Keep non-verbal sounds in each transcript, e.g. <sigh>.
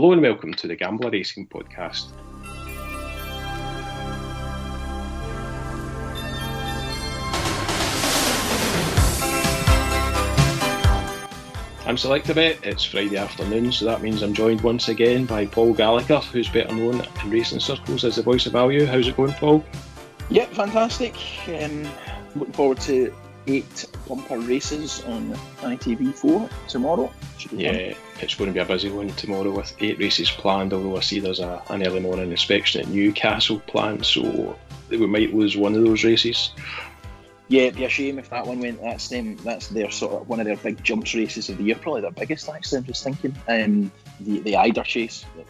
Hello and welcome to the Gambler Racing Podcast. I'm Selectabet. It's Friday afternoon, so that means I'm joined once again by Paul Gallagher, who's better known in racing circles as the voice of value. How's it going, Paul? Yep, fantastic. Um, looking forward to eight bumper races on ITV4 tomorrow. Yeah, it's going to be a busy one tomorrow with eight races planned, although I see there's a, an early morning inspection at Newcastle planned, so we might lose one of those races. Yeah, it'd be a shame if that one went. That's them. That's their sort of one of their big jumps races of the year, probably their biggest. Actually, I'm just thinking. Um, the the Eider Chase, the,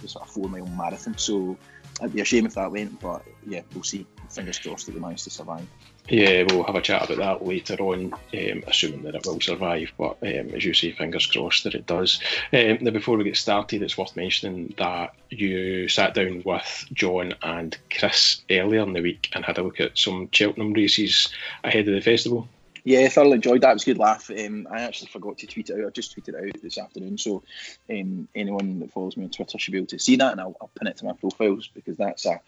the sort of four mile marathon. So it'd be a shame if that went, but yeah, we'll see. Fingers crossed that they manage to survive. Yeah, we'll have a chat about that later on, um, assuming that it will survive. But um, as you say, fingers crossed that it does. Um, now, before we get started, it's worth mentioning that you sat down with John and Chris earlier in the week and had a look at some Cheltenham races ahead of the festival. Yeah, thoroughly enjoyed that. It was a good laugh. Um, I actually forgot to tweet it out. I just tweeted it out this afternoon. So um, anyone that follows me on Twitter should be able to see that, and I'll, I'll pin it to my profiles because that's a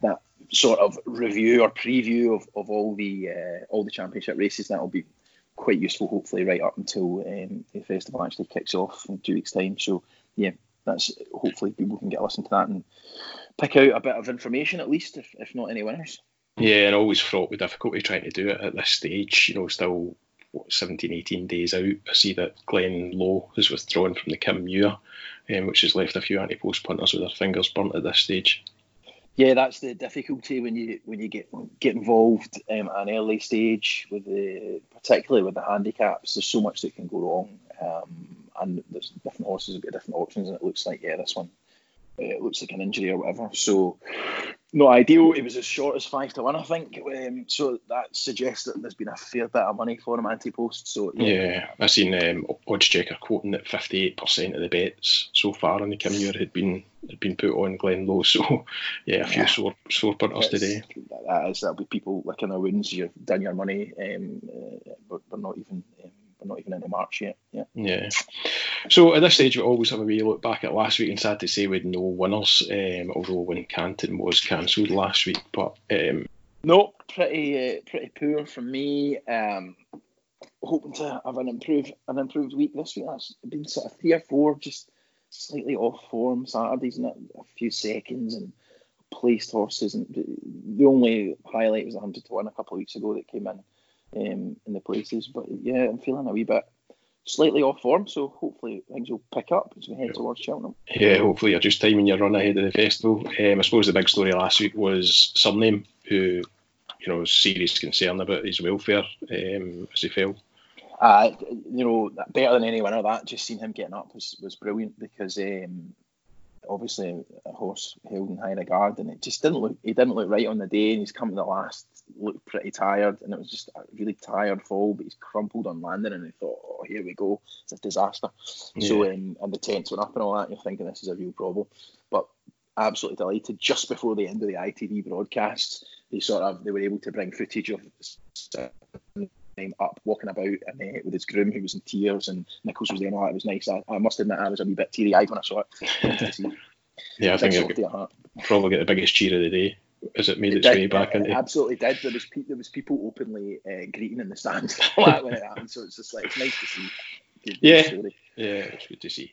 that sort of review or preview of, of all the uh, all the championship races. That will be quite useful, hopefully, right up until um, the festival actually kicks off in two weeks' time. So yeah, that's hopefully people can get a listen to that and pick out a bit of information at least, if, if not any winners. Yeah, and always fraught with difficulty trying to do it at this stage. You know, still what, 17, 18 days out. I see that Glenloe has withdrawn from the Kim Muir, um, which has left a few anti-post punters with their fingers burnt at this stage. Yeah, that's the difficulty when you when you get get involved um, at an early stage with the particularly with the handicaps. There's so much that can go wrong, um, and there's different horses have got different options, and it looks like yeah, this one uh, it looks like an injury or whatever. So not ideal. It was as short as five to one, I think. Um, so that suggests that there's been a fair bit of money for him anti post. So yeah, yeah I seen um, Oddschecker quoting that 58 percent of the bets so far in the Kim Muir had been had been put on Glenloe. So <laughs> yeah, a few yeah. sore sore punters today. That is that'll be people licking their wounds. You've done your money, um, uh, but, but not even. Um, we're not even into March yet. Yeah. Yeah. So at this stage, we always have a wee look back at last week, and sad to say we had no winners. Um, although Wincanton was cancelled last week, but um, no, pretty uh, pretty poor from me. Um, hoping to have an improved an improved week this week. That's been sort of three or four, just slightly off form Saturdays and a few seconds and placed horses. And the only highlight was a 100 to 1 a couple of weeks ago that came in um, in the places. But yeah, I'm feeling a wee bit slightly off form, so hopefully things will pick up as we head towards Cheltenham. Yeah, hopefully you're just timing your run ahead of the festival. Um, I suppose the big story last week was Cyrname, who you know serious concern about his welfare um, as he fell. Uh, you know, better than anyone of that. Just seeing him getting up was, was brilliant because um, obviously a horse held in high regard, and it just didn't look. He didn't look right on the day, and he's come to the last, looked pretty tired, and it was just a really tired fall. But he's crumpled on landing, and I thought, oh, here we go, it's a disaster. Yeah. So, um, and the tents went up and all that, you're thinking this is a real problem. But absolutely delighted. Just before the end of the ITV broadcasts, they sort of they were able to bring footage of him up walking about and uh, with his groom who was in tears and Nicholls was there and all that. It was nice. I, I must admit I was a wee bit teary eyed when I saw it. <laughs> yeah, I think it probably get the biggest cheer of the day as it made it its did, way back into. It absolutely did. There was pe- there was people openly uh, greeting in the stands when it happened. So it's just like it's nice to see. Good, yeah, good yeah, it's good to see.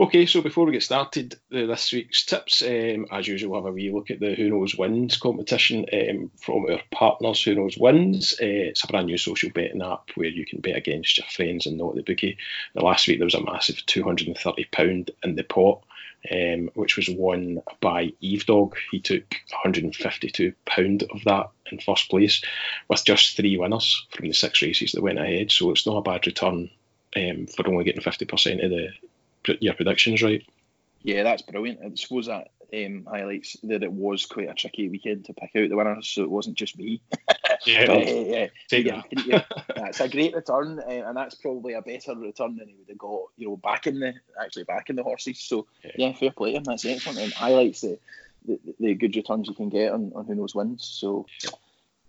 Okay, so before we get started, uh, this week's tips, um, as usual, we'll have a wee look at the Who Knows Wins competition um, from our partners, Who Knows Wins. Uh, it's a brand new social betting app where you can bet against your friends and not the bookie. The last week there was a massive £230 in the pot. Um, which was won by Eve Dog. He took £152 of that in first place, with just three winners from the six races that went ahead. So it's not a bad return um, for only getting 50% of the your predictions right. Yeah, that's brilliant. I suppose that um, highlights that it was quite a tricky weekend to pick out the winners, so it wasn't just me. <laughs> <laughs> yeah, but, uh, yeah, yeah, yeah, <laughs> it's a great return, uh, and that's probably a better return than he would have got, you know, back in the actually back in the horses. So yeah, yeah fair play him. That's excellent, and highlights the, the, the good returns you can get on, on who knows wins. So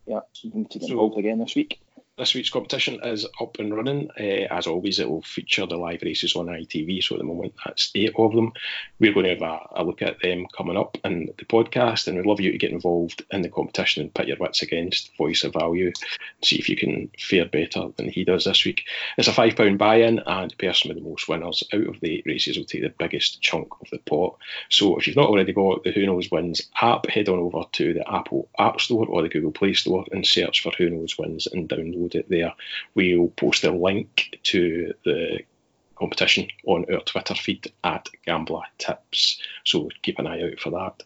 yeah, you need to get so, involved again this week. This week's competition is up and running. Uh, as always, it will feature the live races on ITV. So at the moment, that's eight of them. We're going to have a, a, look at them coming up in the podcast, and we'd love you to get involved in the competition and put your wits against Voice of Value, and see if you can fare better than he does this week. It's a five pound buy-in, and the person with the most winners out of the eight races will take the biggest chunk of the pot. So if you've not already got the Who Knows Wins app, head on over to the Apple App Store or the Google Play Store and search for Who Knows Wins and download it there. We'll post a link to the competition on our Twitter feed at Gambler Tips. So keep an eye out for that.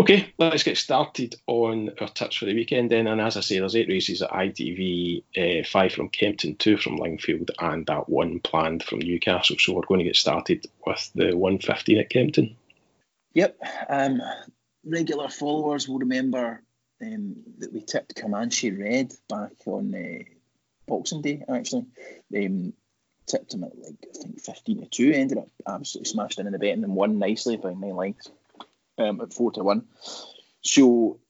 Okay, let's get started on our tips for the weekend then. And as I say, there's eight races at ITV, uh, five from Kempton, two from Lingfield, and that one planned from Newcastle. So we're going to get started with the 150 at Kempton. Yep. Um, regular followers will remember um, that we tipped Comanche Red back on uh, Boxing Day, actually. Um, tipped him at like I think 15 to 2, ended up absolutely smashed in, in the betting and won nicely by nine lengths um, at 4 to 1. So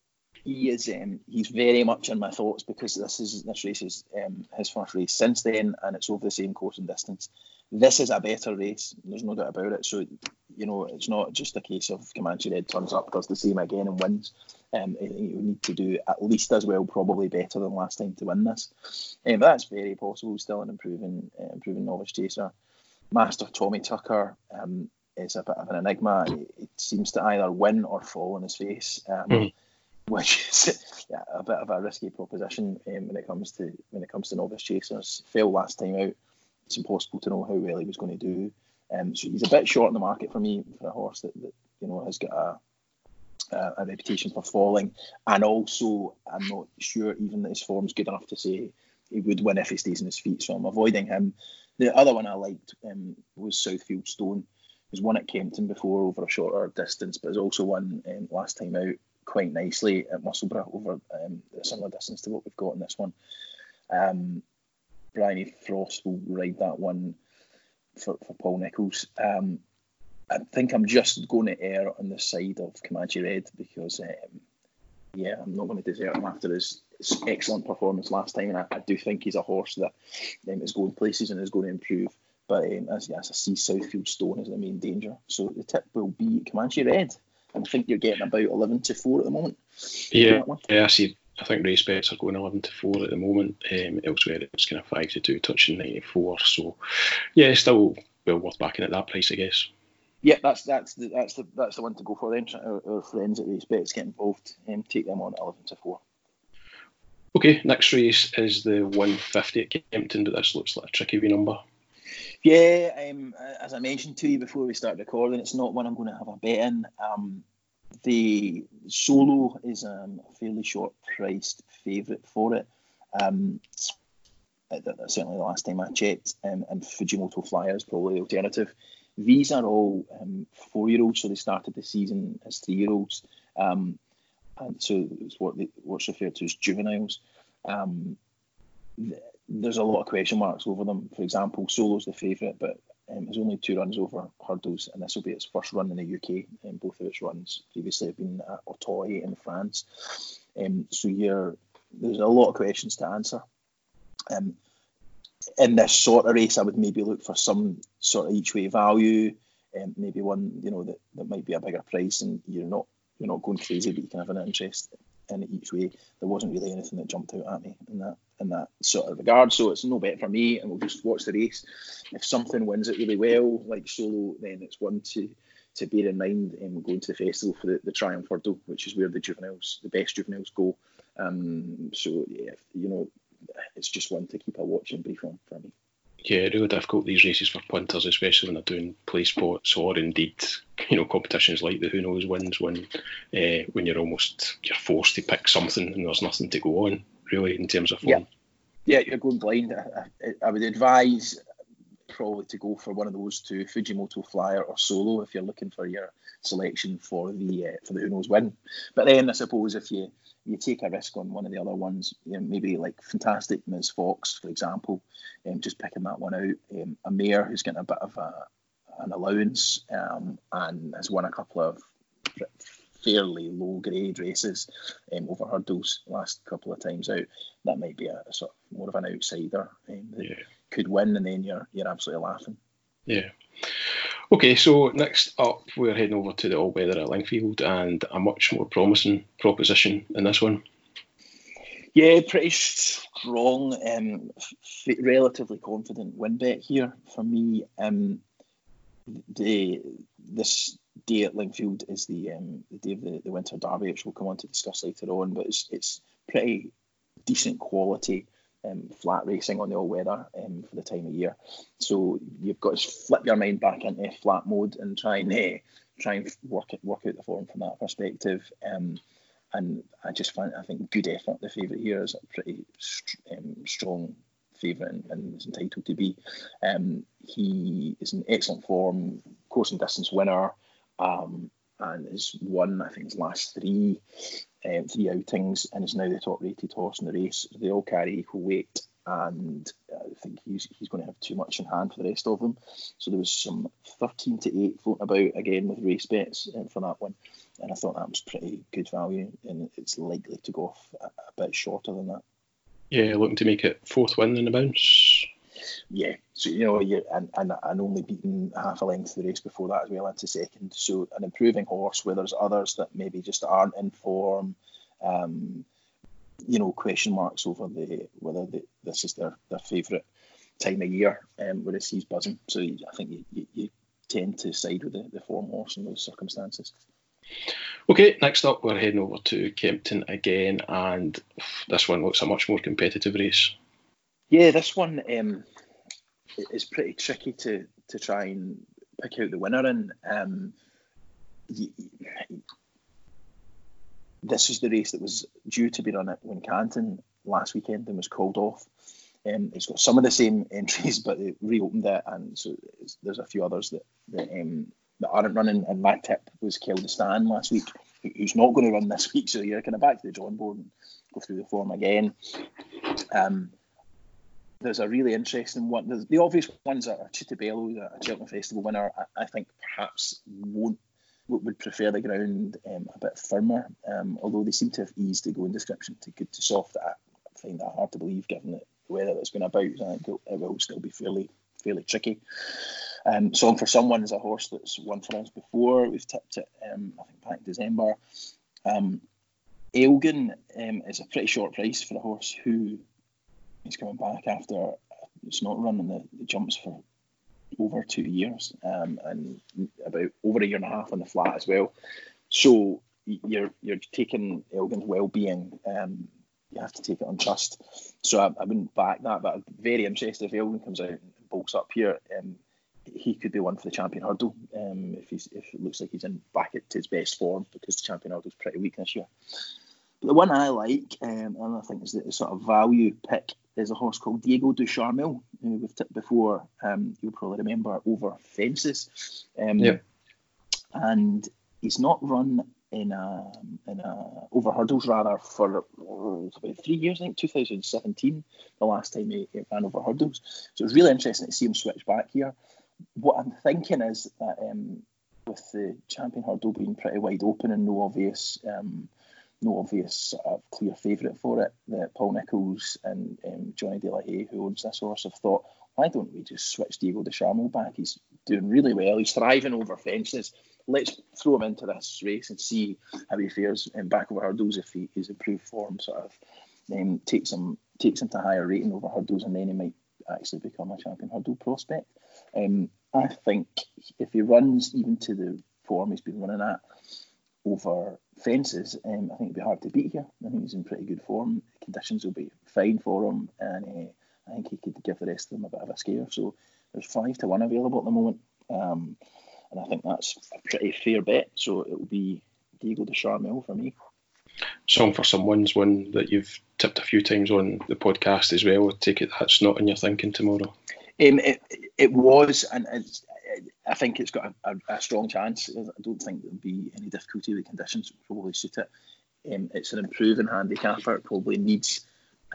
he is um, he's very much in my thoughts because this is this race is um, his first race since then and it's over the same course and distance. This is a better race, there's no doubt about it. So you know it's not just a case of Comanche Red turns up, does the same again and wins. Um, you need to do at least as well, probably better than last time to win this. Um, that's very possible. Still an improving uh, improving novice chaser. Master Tommy Tucker um, is a bit of an enigma. It, seems to either win or fall on his face. Um, mm which <laughs> is yeah, a bit of a risky proposition um, when it comes to when it comes to novice chasers. Failed last time out. It's impossible to know how well he was going to do. Um, so he's a bit short in the market for me for a horse that, that you know has got a, a, a reputation for falling, and also I'm not sure even that his form's good enough to say he would win if he stays on his feet. So I'm avoiding him. The other one I liked um, was Southfield Stone. He's won at Kempton before over a shorter distance, but has also won um, last time out quite nicely at Musselburgh over um, a similar distance to what we've got in this one. Um, Frost will ride that one for, for Paul Nicholls. Um, I think I'm just going to err on the side of Comanche Red because, um, yeah, I'm not going to desert him after his, his excellent performance last time, and I, I, do think he's a horse that um, is going places and is going to improve. But um, as, as I see, Southfield Stone is the main danger. So the tip will be Comanche Red. I think you're getting about 11 to 4 at the moment. Yeah, yeah I see. I think race bets are going 11 to 4 at the moment. Um, elsewhere, it's kind of 5 to 2, touching 94. So, yeah, still well worth backing at that price, I guess. Yeah, that's that's the, that's the that's the one to go for. Then our, our friends at Race Bets get involved and um, take them on 11 to 4. Okay, next race is the 150 at Kempton, but this looks like a tricky wee number. Yeah, um, as I mentioned to you before we start recording, it's not one I'm going to have a bet in. Um, the solo is um, a fairly short priced favourite for it. Um, certainly the last time I checked, um, and Fujimoto Flyer is probably the alternative. These are all um, four year olds, so they started the season as three year olds. Um, and so it's what they, what's referred to as juveniles. Um, there's a lot of question marks over them. For example, Solo's the favourite, but um, there's only two runs over hurdles, and this will be its first run in the UK. And both of its runs previously have been at Auteuil in France. Um, so there's a lot of questions to answer. Um, in this sort of race, I would maybe look for some sort of each way value, and um, maybe one you know that, that might be a bigger price, and you're not you're not going crazy, but you can have an interest in it each way. There wasn't really anything that jumped out at me in that in that sort of regard. So it's no bet for me, and we'll just watch the race. If something wins it really well, like Solo, then it's one to to bear in mind. And we're going to the festival for the, the Triumph Hurdle, which is where the juveniles, the best juveniles, go. Um, so yeah, you know, it's just one to keep a watching brief on for me. Yeah, really difficult these races for punters, especially when they're doing play sports or indeed, you know, competitions like the Who Knows wins when uh, when you're almost you're forced to pick something and there's nothing to go on really in terms of form. Yeah, yeah, you're going blind. I, I, I would advise probably to go for one of those two, Fujimoto Flyer or Solo, if you're looking for your selection for the uh, for the Who Knows win. But then I suppose if you you take a risk on one of the other ones, you know, maybe like Fantastic Ms. Fox, for example, um, just picking that one out. Um, a mare who's getting a bit of a, an allowance um, and has won a couple of fairly low grade races um, over hurdles last couple of times out. That might be a, a sort of more of an outsider um, yeah. Could win, and then you're you're absolutely laughing. Yeah. Okay, so next up, we're heading over to the all weather at Lingfield and a much more promising proposition in this one. Yeah, pretty strong, um, f- relatively confident win bet here for me. Um, the this day at Lingfield is the um, the day of the, the Winter Derby, which we'll come on to discuss later on. But it's it's pretty decent quality um, flat racing on the all weather um, for the time of year. So you've got to flip your mind back into flat mode and try and uh, try and work it, work out the form from that perspective. Um, and I just find I think good effort. The favourite here is a pretty um, strong favourite and, and, is entitled to be. Um, he is in excellent form, course and distance winner, um, and has won I think his last three um, three outings and is now the top rated horse in the race. They all carry equal weight, and I think he's he's going to have too much in hand for the rest of them. So there was some 13 to 8 floating about again with race bets um, for that one, and I thought that was pretty good value, and it's likely to go off a, a bit shorter than that. Yeah, looking to make it fourth win in the bounce. Yeah, so you know, you and, and and only beaten half a length of the race before that as well into second. So an improving horse where there's others that maybe just aren't in form. Um, you know, question marks over the whether the, this is their, their favourite time of year, um, whereas he's buzzing. So I think you, you, you tend to side with the, the form horse in those circumstances. Okay, next up we're heading over to Kempton again, and this one looks a much more competitive race. Yeah, this one um, is pretty tricky to to try and pick out the winner in. Um, this was the race that was due to be run at Wincanton last weekend and was called off. Um, it's got some of the same <laughs> entries, but they reopened it, and so there's a few others that that, um, that aren't running. And my tip was Keldistan last week, who's not going to run this week. So you're kind of back to the drawing board and go through the form again. Um, there's a really interesting one. The obvious ones are Ch'tibello, a Cheltenham Festival winner. I, I, think perhaps won't would prefer the ground um, a bit firmer, um, although they seem to have eased the going description to good to soft. I find that hard to believe given the weather that's been about. I think it will still be fairly fairly tricky. Um, Song for Someone is a horse that's won for us before. We've tipped it, um, I think, back in December. Um, Elgin um, is a pretty short price for a horse who is coming back after it's not running the, the jumps for over two years um, and about over a year and a half on the flat as well. So you're you're taking Elgin's well-being. Um, you have to take it on trust. So I, I wouldn't back that, but I'm very interested if Elgin comes out and bulks up here. Um, he could be one for the champion hurdle um, if he's if it looks like he's in back at his best form because the champion hurdle is pretty weak this year. But the one I like, um, and I think is the sort of value pick, is a horse called Diego du Charmil, who we've tipped before. Um, you'll probably remember over fences. Um, yeah. And he's not run in a in a over hurdles rather for about three years. I think 2017, the last time he, he ran over hurdles. So it's really interesting to see him switch back here. What I'm thinking is that um, with the champion hurdle being pretty wide open and no obvious um, no obvious uh, clear favourite for it. That Paul Nicholls and um, Johnny de la Hey, who owns this horse, have thought, why don't we just switch Diego du Charmil back? He's doing really well. He's thriving over fences. Let's throw him into this race and see how he fares um, back over hurdles if he, his improved form sort of um, takes him takes him to higher rating over hurdles, and then he might actually become a champion hurdle prospect. Um, I think if he runs even to the form he's been running at over fences, um, I think it'd be hard to beat here. I think he's in pretty good form. Conditions will be fine for him, and uh, I think he could give the rest of them a bit of a scare. So there's five to one available at the moment, um, and I think that's a pretty fair bet. So it will be Diego du Charmil for me. Song for Someone's one that you've tipped a few times on the podcast as well. I take it that's not in your thinking tomorrow. Um, it, it was, and it's, I think it's got a, a, a, strong chance. I don't think there'll be any difficulty. The conditions probably suit it. Um, it's an improving handicapper. It probably needs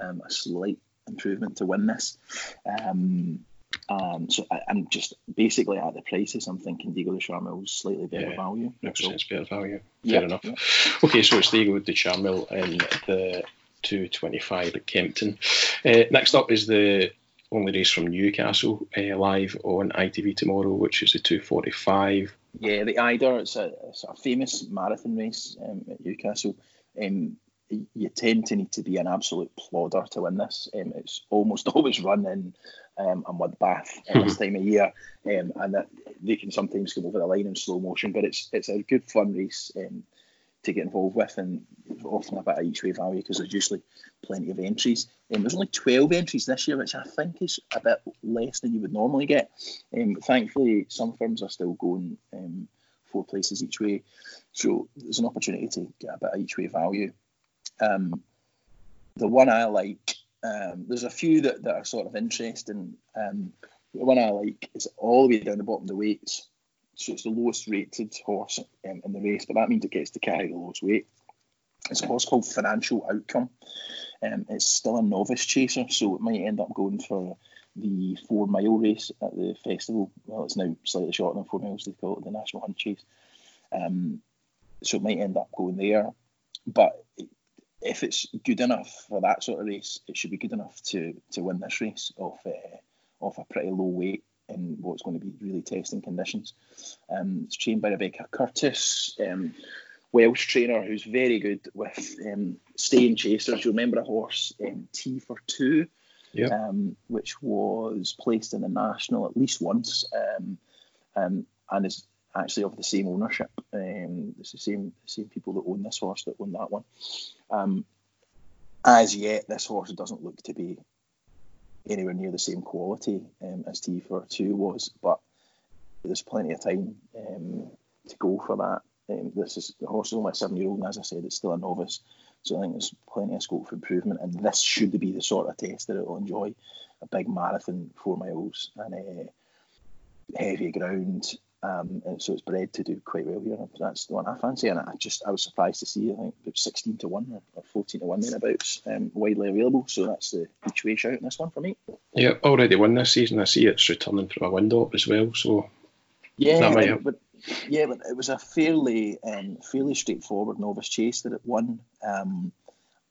um, a slight improvement to win this. Um, Um, so I, am just basically at the prices. I'm thinking Diego du Charmil's slightly better yeah, value. Represents better value. Fair Yep, enough. yep. Okay, so it's Diego du Charmil in the 225 at Kempton. Uh, next up is the only race from Newcastle uh, live on ITV tomorrow, which is the 245. Yeah, the Eider, it's a, it's a famous marathon race um, at Newcastle. Um, you tend to need to be an absolute plodder to win this. Um, it's almost <laughs> always run in um, a mud bath at <laughs> this time of year, um, and that they can sometimes come over the line in slow motion. But it's it's a good fun race um, to get involved with, and often a bit of each way value because there's usually plenty of entries. Um, there's only 12 entries this year, which I think is a bit less than you would normally get. Um, thankfully, some firms are still going um, four places each way, so there's an opportunity to get a bit of each way value. Um, the one I like, um, there's a few that, that are sort of interesting. Um, the one I like is all the way down the bottom of the weights. So it's the lowest rated horse um, in the race, but that means it gets to carry the lowest weight. It's a horse called Financial Outcome. Um, it's still a novice chaser, so it might end up going for the four mile race at the festival. Well, it's now slightly shorter than four miles, they call it the National Hunt Chase. Um, so it might end up going there. But if it's good enough for that sort of race, it should be good enough to to win this race off uh, off a pretty low weight in what's going to be really testing conditions. Um, it's trained by Rebecca Curtis, um, Welsh trainer who's very good with um, staying chasers. You remember a horse, um, T for Two, Yeah. um, which was placed in the national at least once, um, um, and is actually of the same ownership. Um, it's the same same people that own this horse that own that one. Um, as yet, this horse doesn't look to be anywhere near the same quality um, as T for Two was, but there's plenty of time um, to go for that. Um, this is the horse is only a seven year old, and as I said, it's still a novice, so I think there's plenty of scope for improvement. And this should be the sort of test that it will enjoy: a big marathon, four miles, and uh, heavy ground. Um, and so it's bred to do quite well here. That's the one I fancy, and I just I was surprised to see I think about sixteen to one or, or fourteen to one thereabouts, um, widely available. So that's the each way shout in this one for me. Yeah, already won this season. I see it's returning from a window as well. So Yeah, That might help. but yeah, but it was a fairly um, fairly straightforward novice chase that it won, um,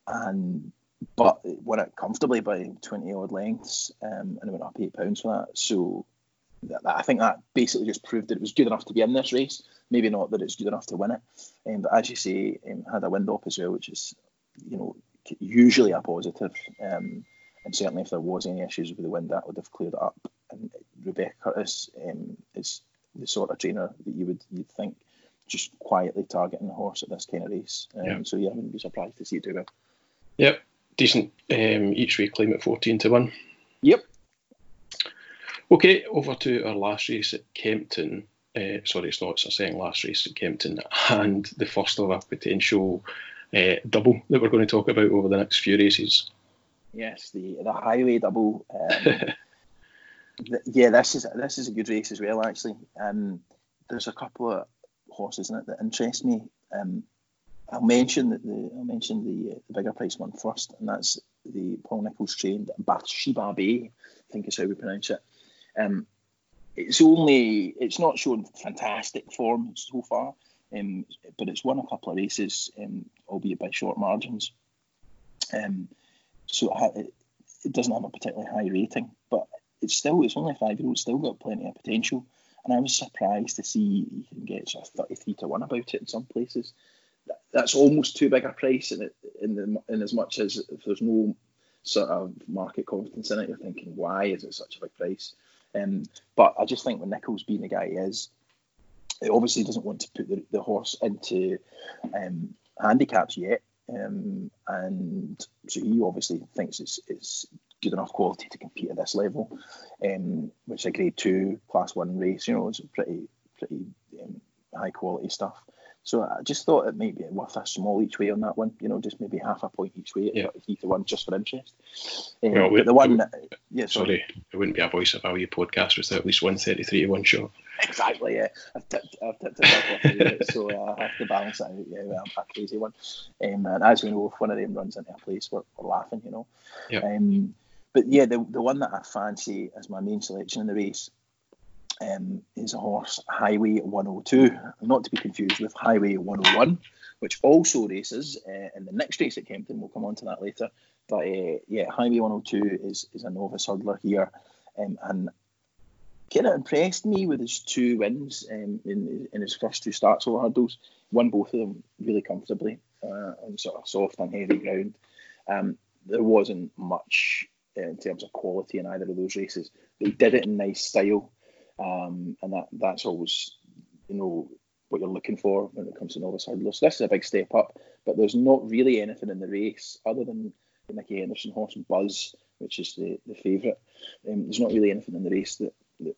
and but it won it comfortably by twenty odd lengths, um, and it went up eight pounds for that. So I think that basically just proved that it was good enough to be in this race. Maybe not that it's good enough to win it, um, but as you say, um, had a wind up as well, which is you know usually a positive. Um, and certainly, if there was any issues with the wind, that would have cleared it up. And Rebecca Curtis um, is the sort of trainer that you would you'd think just quietly targeting the horse at this kind of race. Um, Yeah. So yeah, I wouldn't be surprised to see it do well. Yep, decent um, each way claim at 14 to 1. Yep. Okay, over to our last race at Kempton. Uh, sorry, it's not, it's our saying last race at Kempton, and the first of a potential uh, double that we're going to talk about over the next few races. Yes, the the highway double. Um, <laughs> th- yeah, this is this is a good race as well. Actually, um, there's a couple of horses in it that interest me. Um, I'll mention that the I'll mention the, uh, the bigger price one first, and that's the Paul Nicholls trained Bathsheba Bay. I think is how we pronounce it. Um, it's only it's not shown fantastic form so far, um, but it's won a couple of races, um, albeit by short margins. Um, so it, ha- it, doesn't have a particularly high rating, but it's still it's only a five year old, still got plenty of potential. And I was surprised to see you can get of thirty three to one about it in some places. That, that's almost too big a price, in it in the in as much as if there's no sort of market confidence in it, you're thinking why is it such a big price? Um, but I just think with Nicholls being the guy he is, he obviously doesn't want to put the, the horse into um, handicaps yet. Um, and so he obviously thinks it's, it's good enough quality to compete at this level, um, which is a grade two class one race. You know, it's pretty pretty um, high quality stuff. So I just thought it might be worth a small each way on that one. You know, just maybe half a point each way Yeah. three to one, just for interest. Um, Well, but the one, yeah, sorry. Sorry, it wouldn't be a voice of value podcast without at least 133 to 1 shot. Exactly, yeah. I've tipped, I've tipped it up so uh, I have to balance it out. Yeah, well, I'm a crazy one. Um, and as we know, if one of them runs into a place, we're, we're laughing, you know. Yeah. Um, but yeah, the the one that I fancy as my main selection in the race um, is a horse Highway 102, not to be confused with Highway 101, which also races uh, in the next race at Kempton. We'll come on to that later. But uh, yeah, Highway 102 is is a novice hurdler here, um, and kind of impressed me with his two wins um, in in his first two starts over hurdles. Won both of them really comfortably uh, on sort of soft and heavy ground. Um, there wasn't much uh, in terms of quality in either of those races. They did it in nice style, um, and that that's always you know what you're looking for when it comes to novice hurdlers. So this is a big step up, but there's not really anything in the race other than the Nicky Henderson horse Buzz, which is the the favourite. Um, there's not really anything in the race that, that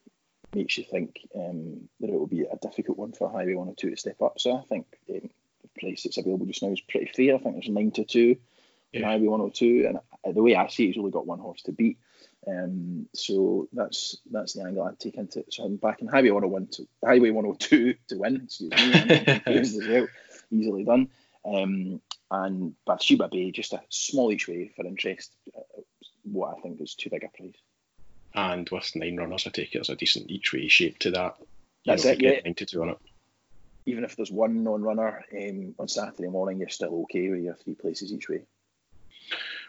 makes you think um, that it will be a difficult one for Highway 102 to step up. So I think um, the price that's available just now is pretty fair. I think there's nine to two yeah. Highway 102, and the way I see it, he's only got one horse to beat. Um, so that's that's the angle I take into it. So I'm back in Highway 101 to Highway 102 to win. Excuse me. <laughs> Easily done. Um, and Bathsheba Bay, just a small each way for interest. Uh, what I think is too big a price. And with nine runners, I take it as a decent each way shape to that. That's know, it. Yeah. 92 on it. Even if there's one non-runner um, on Saturday morning, you're still okay with your three places each way.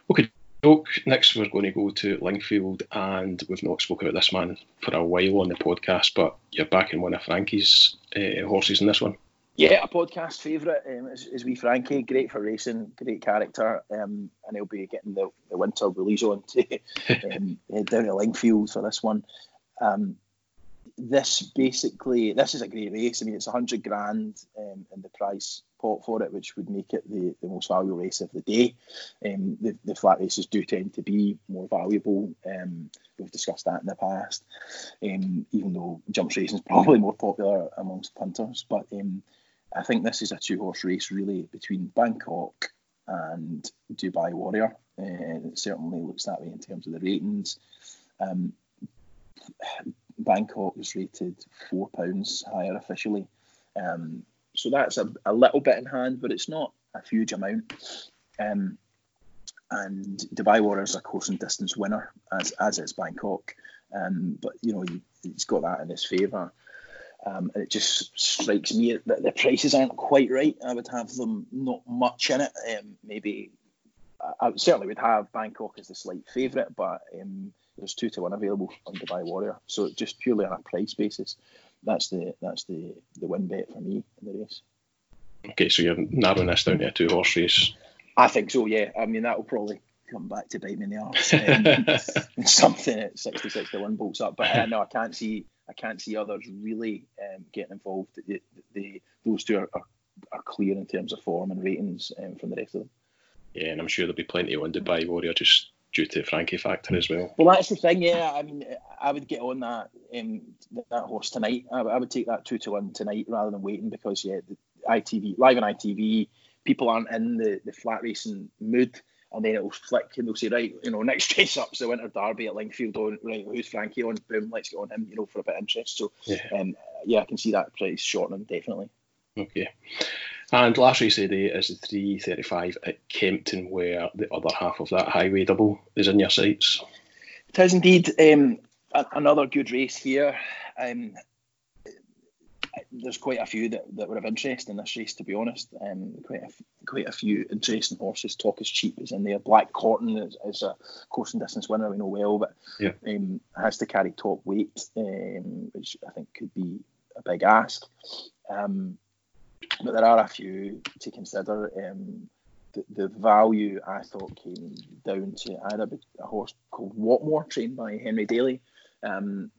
Okay, Doc. Next, we're going to go to Lingfield, and we've not spoken about this man for a while on the podcast, but you're back in one of Frankie's uh, horses in this one. Yeah, a podcast favourite um, is, is wee Frankie. Great for racing, great character, um, and he'll be getting the, the winter release on to <laughs> um, down to Lingfield for this one. Um, this basically, this is a great race. I mean, it's a hundred grand um, in the price pot for it, which would make it the, the most valuable race of the day. Um, the, the flat races do tend to be more valuable. Um, we've discussed that in the past, um, even though jumps racing is <laughs> probably more popular amongst punters. But um, I think this is a two horse race really between Bangkok and Dubai Warrior. Uh, it certainly looks that way in terms of the ratings. Um, Bangkok is rated four pounds higher officially. Um, so that's a, a little bit in hand, but it's not a huge amount. Um, and Dubai Warrior is a course and distance winner, as as is Bangkok. Um, but you know he, has got that in his favour. Um, and it just strikes me that the prices aren't quite right. I would have them not much in it. Um, maybe I, I certainly would have Bangkok as the slight favourite, but um, there's two to one available on Dubai Warrior. So just purely on a price basis, that's the that's the the win bet for me in the race. Okay, so you're narrowing this down to a two horse race. I think so. Yeah, I mean that will probably come back to bite me in the arse. Um, <laughs> something at 66 to one bolts up, but uh, no, I can't see I can't see others really um, getting involved. The, the, those two are, are, are, clear in terms of form and ratings um, from the rest of them. Yeah, and I'm sure there'll be plenty on Dubai Warrior just due to the Frankie factor as well. Well, that's the thing. Yeah, I mean, I would get on that um, that horse tonight. I, I, would take that two to one tonight rather than waiting because yeah, the ITV live on ITV, people aren't in the, the flat racing mood. And then it'll flick and they'll say, right, you know, next <laughs> race up's the Winter Derby at Lingfield on, right, who's Frankie on? Boom, let's get on him, you know, for a bit of interest. So, yeah, um, yeah I can see that price shortening, definitely. Okay. And last race of the day is the 335 at Kempton, where the other half of that highway double is in your sights. It is indeed um, another good race here. Um, there's quite a few that, that were of interest in this race, to be honest. Um, quite a quite a few interesting horses. Talk is cheap is in there. Black Cotton is, is a course and distance winner, we know well, but yeah. um, has to carry top weight, um, which I think could be a big ask. Um, but there are a few to consider. Um, the, the value I thought came down to either a horse called Watmore, trained by Henry Daly. Um,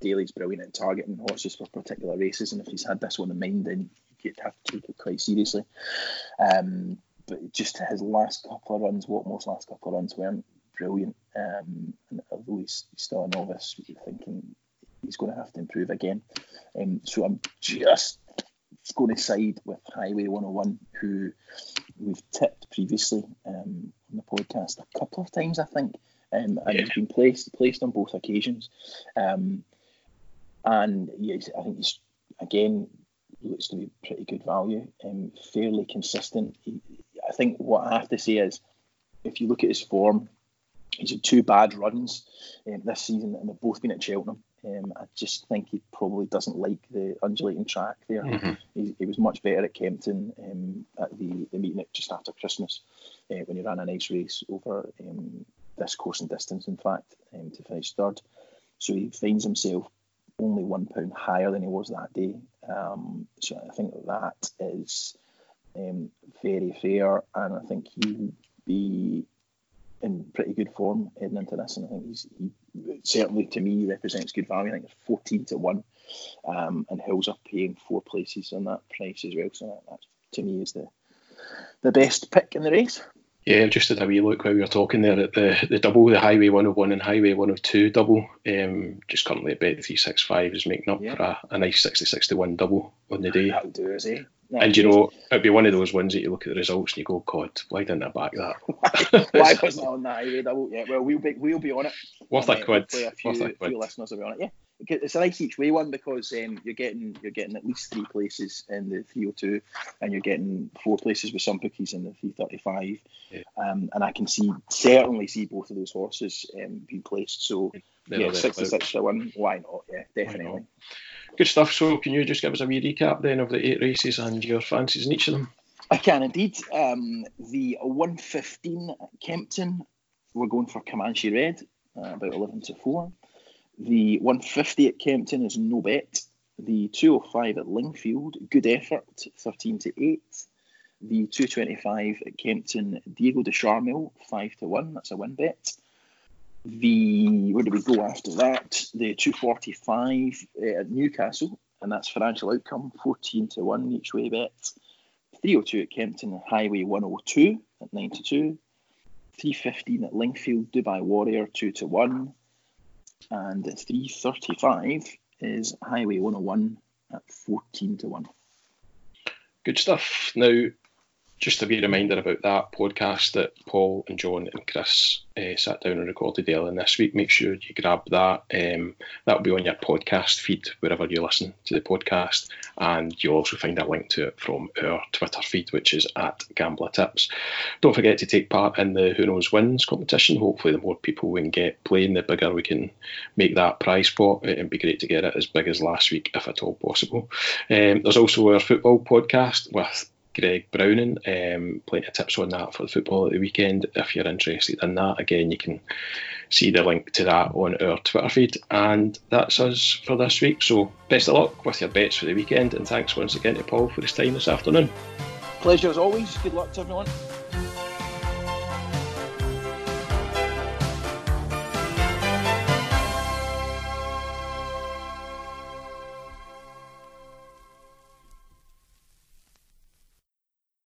Daly's brilliant at targeting horses for particular races, and if he's had this one in mind, then you'd have to take it quite seriously. Um, but just his last couple of runs, Watmore's last couple of runs weren't brilliant. Um, and although he's, still a novice, you're thinking he's going to have to improve again. Um, so I'm just going to side with Highway 101, who we've tipped previously um, on the podcast a couple of times, I think, um, and yeah. he's been placed placed on both occasions. Um, and yes, I think he's again looks to be pretty good value, and um, fairly consistent. He, I think what I have to say is, if you look at his form he's had two bad runs um, this season, and they've both been at Cheltenham. Um, I just think he probably doesn't like the undulating track there. Mm-hmm. He, he, was much better at Kempton um, at the, the meeting just after Christmas uh, when he ran a nice race over um, this course and distance, in fact, um, to finish third. So he finds himself only one pound higher than he was that day. Um, so I think that is um, very fair, and I think he'll be in pretty good form heading into this. And I think he's he certainly to me represents good value. I think it's fourteen to one, um, and Hills are paying four places on that price as well. So that, that to me is the the best pick in the race. Yeah, just had a wee look while we were talking there at the, the double, the Highway 101 and Highway 102 double. Um, just currently at bet 365 is making up yeah. for a, a nice 60 1 double on the day. That'll do us, and you know, it'd be one of those ones that you look at the results and you go, God, why didn't I back that? <laughs> why <laughs> wasn't I on that highway double? Yeah, well, we'll be, we'll be on it. Worth a quid. A few, Worth a quid. few listeners will be on it, yeah it's a nice each way one because um, you're getting you're getting at least three places in the 302 and you're getting four places with some bookies in the 335 yeah. um, and I can see certainly see both of those horses um, being placed so They're yeah 66 to 1 why not yeah definitely good stuff so can you just give us a wee recap then of the eight races and your fancies in each of them I can indeed um, the 115 Kempton we're going for Comanche Red uh, about 11 to 4 the 150 at Kempton is no bet. The 205 at Lingfield, good effort, 13 to 8. The 225 at Kempton, Diego du Charmil, 5 to 1. That's a win bet. The where do we go after that? The 245 uh, at Newcastle, and that's financial outcome, 14 to 1 each way bet. 302 at Kempton, Highway 102 at 9 to 2. 315 at Lingfield, Dubai Warrior, 2 to 1 and 335 is Highway 101 at 14 to 1. Good stuff. Now, just to be a wee reminder about that podcast that Paul and John and Chris uh, sat down and recorded earlier this week. Make sure you grab that. Um, that'll be on your podcast feed wherever you listen to the podcast, and you'll also find a link to it from our Twitter feed, which is at Gambler Tips. Don't forget to take part in the Who Knows Wins competition. Hopefully, the more people we can get playing, the bigger we can make that prize pot. It'd be great to get it as big as last week, if at all possible. Um, there's also our football podcast with Greg Browning. Um, plenty of tips on that for the football at the weekend. If you're interested in that, again, you can see the link to that on our Twitter feed. And that's us for this week. So best of luck with your bets for the weekend. And thanks once again to Paul for his time this afternoon. Pleasure as always. Good luck to everyone.